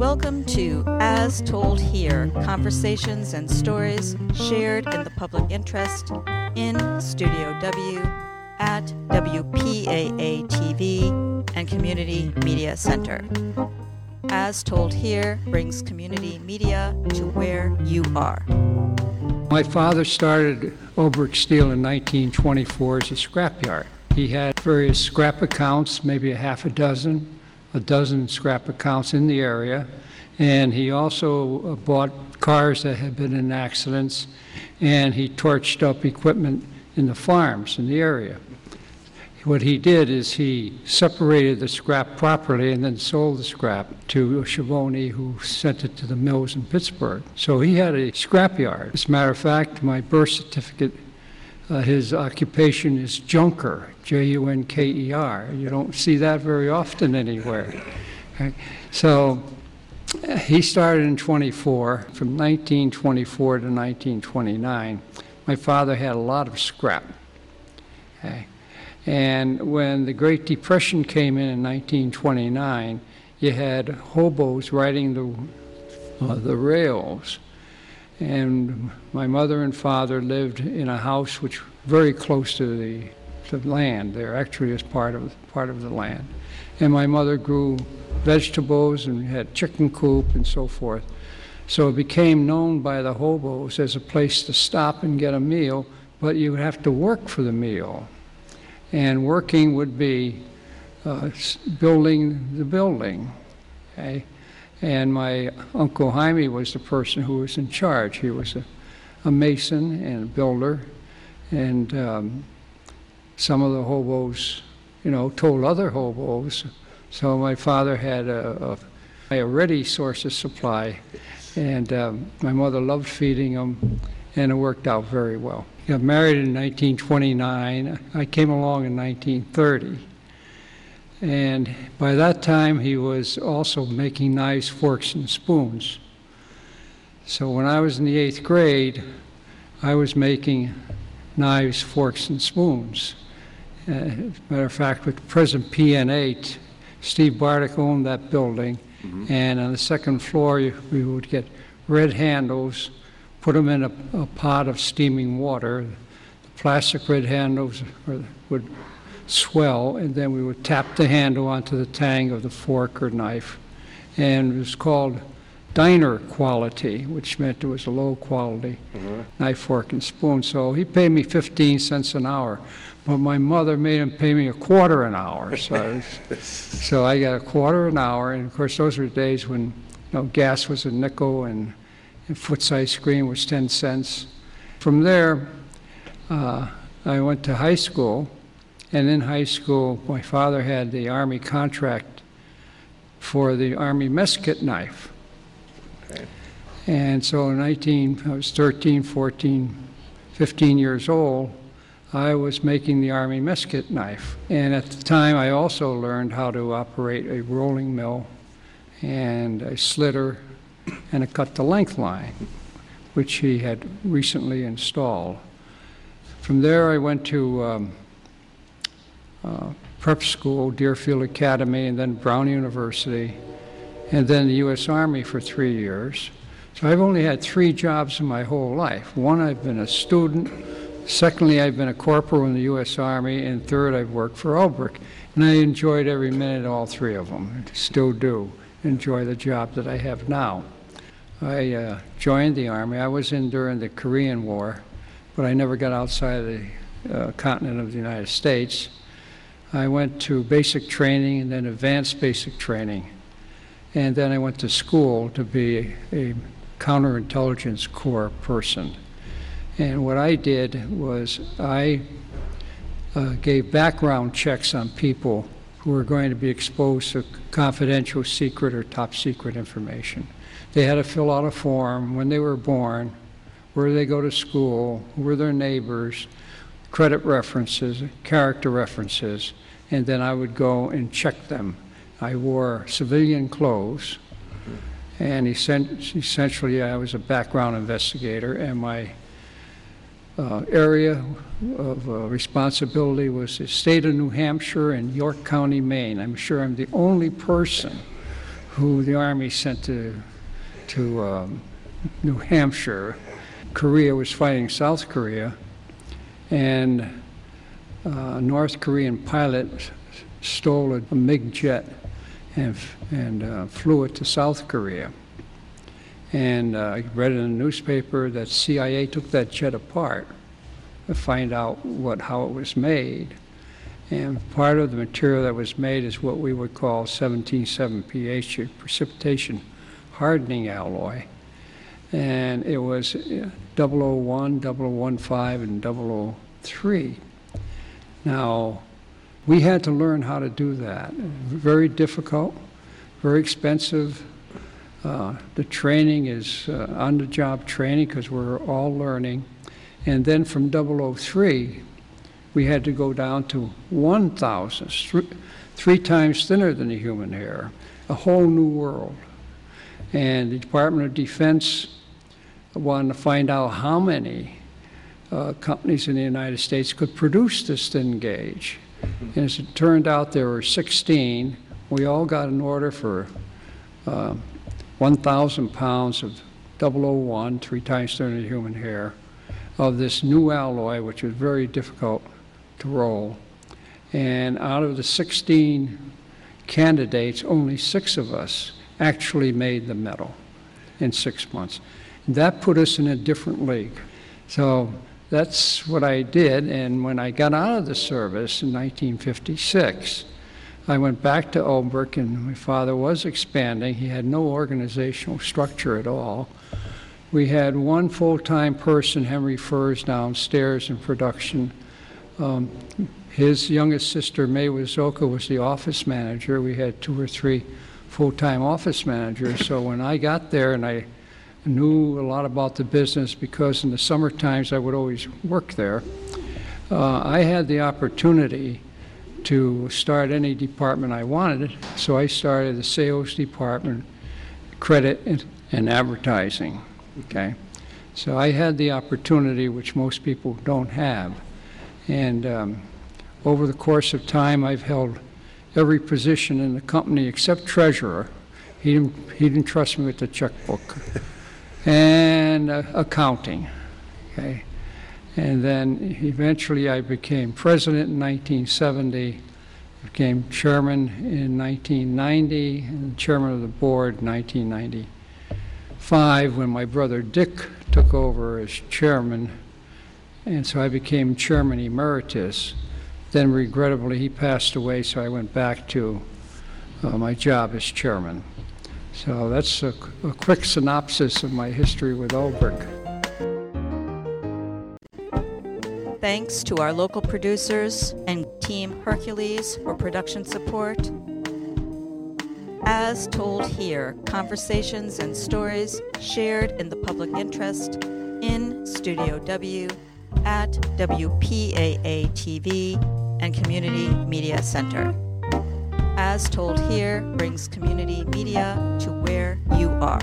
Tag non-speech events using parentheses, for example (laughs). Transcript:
Welcome to As Told Here Conversations and Stories Shared in the Public Interest in Studio W at WPAA TV and Community Media Center. As Told Here brings community media to where you are. My father started Ulbrich Steel in 1924 as a scrapyard. He had various scrap accounts, maybe a half a dozen, a dozen scrap accounts in the area. And he also uh, bought cars that had been in accidents, and he torched up equipment in the farms in the area. What he did is he separated the scrap properly and then sold the scrap to Schiavone, who sent it to the mills in Pittsburgh. So he had a scrapyard. As a matter of fact, my birth certificate, uh, his occupation is junker, J U N K E R. You don't see that very often anywhere. So uh, he started in 24. From 1924 to 1929, my father had a lot of scrap. Okay? And when the Great Depression came in in 1929, you had hobos riding the, uh, the rails. And my mother and father lived in a house which very close to the, the land. There actually is part of part of the land. And my mother grew vegetables and had chicken coop and so forth. So it became known by the hobos as a place to stop and get a meal, but you would have to work for the meal and working would be uh, building the building. Okay? And my Uncle Jaime was the person who was in charge. He was a, a mason and a builder, and um, some of the hobos, you know, told other hobos. So my father had a, a, a ready source of supply, and um, my mother loved feeding them, and it worked out very well got married in 1929. I came along in 1930. And by that time, he was also making knives, forks, and spoons. So when I was in the eighth grade, I was making knives, forks, and spoons. Uh, as a matter of fact, with present PN8, Steve Bardick owned that building, mm-hmm. and on the second floor, we would get red handles put them in a, a pot of steaming water. The plastic red handles would swell, and then we would tap the handle onto the tang of the fork or knife. And it was called diner quality, which meant it was a low quality mm-hmm. knife, fork, and spoon. So he paid me 15 cents an hour. But my mother made him pay me a quarter an hour. (laughs) So, so I got a quarter an hour. And of course, those were days when you know, gas was a nickel and and foot size screen was 10 cents. From there, uh, I went to high school, and in high school, my father had the Army contract for the Army mess kit knife. Okay. And so in 19, I was 13, 14, 15 years old, I was making the Army mess kit knife. And at the time, I also learned how to operate a rolling mill and a slitter and a cut to length line, which he had recently installed. From there, I went to um, uh, prep school, Deerfield Academy, and then Brown University, and then the U.S. Army for three years. So I've only had three jobs in my whole life. One, I've been a student. Secondly, I've been a corporal in the U.S. Army. And third, I've worked for Ulbrich. And I enjoyed every minute of all three of them. I still do enjoy the job that I have now. I uh, joined the Army. I was in during the Korean War, but I never got outside the uh, continent of the United States. I went to basic training and then advanced basic training. And then I went to school to be a counterintelligence corps person. And what I did was I uh, gave background checks on people who were going to be exposed to confidential, secret, or top secret information. They had to fill out a form when they were born, where they go to school, who were their neighbors, credit references, character references, and then I would go and check them. I wore civilian clothes, and essentially I was a background investigator, and my uh, area of uh, responsibility was the state of New Hampshire and York County, Maine. I'm sure I'm the only person who the Army sent to, to um, New Hampshire. Korea was fighting South Korea, and a North Korean pilot stole a MiG jet and, and uh, flew it to South Korea. And uh, I read in the newspaper that CIA took that jet apart to find out what how it was made. And part of the material that was made is what we would call 177 pH, precipitation hardening alloy. And it was 001, 015, and 003. Now, we had to learn how to do that. Very difficult, very expensive. Uh, the training is uh, on the job training because we're all learning. And then from 003, we had to go down to 1,000, three, three times thinner than the human hair, a whole new world. And the Department of Defense wanted to find out how many uh, companies in the United States could produce this thin gauge. And as it turned out, there were 16. We all got an order for uh, 1,000 pounds of 001, three times thinner than human hair, of this new alloy, which was very difficult to roll. And out of the 16 candidates, only six of us actually made the metal in six months. That put us in a different league. So that's what I did. And when I got out of the service in 1956, I went back to Ulbrich, and my father was expanding. He had no organizational structure at all. We had one full time person, Henry Furs, downstairs in production. Um, his youngest sister, May Wazoka, was the office manager. We had two or three full time office managers. So when I got there and I knew a lot about the business because in the summer times I would always work there, uh, I had the opportunity to start any department I wanted. So I started the sales department, credit, and, and advertising. Okay, so I had the opportunity which most people don't have, and um, over the course of time, I've held every position in the company except treasurer. He didn't, he didn't trust me with the checkbook. And uh, accounting. Okay. And then eventually I became president in 1970, became chairman in 1990, and chairman of the board in 1995 when my brother Dick took over as chairman. And so I became chairman emeritus. Then, regrettably, he passed away, so I went back to uh, my job as chairman. So that's a, a quick synopsis of my history with Ulbrich. Thanks to our local producers and Team Hercules for production support. As told here, conversations and stories shared in the public interest in Studio W at WPAA TV and Community Media Center. As told here brings community media to where you are.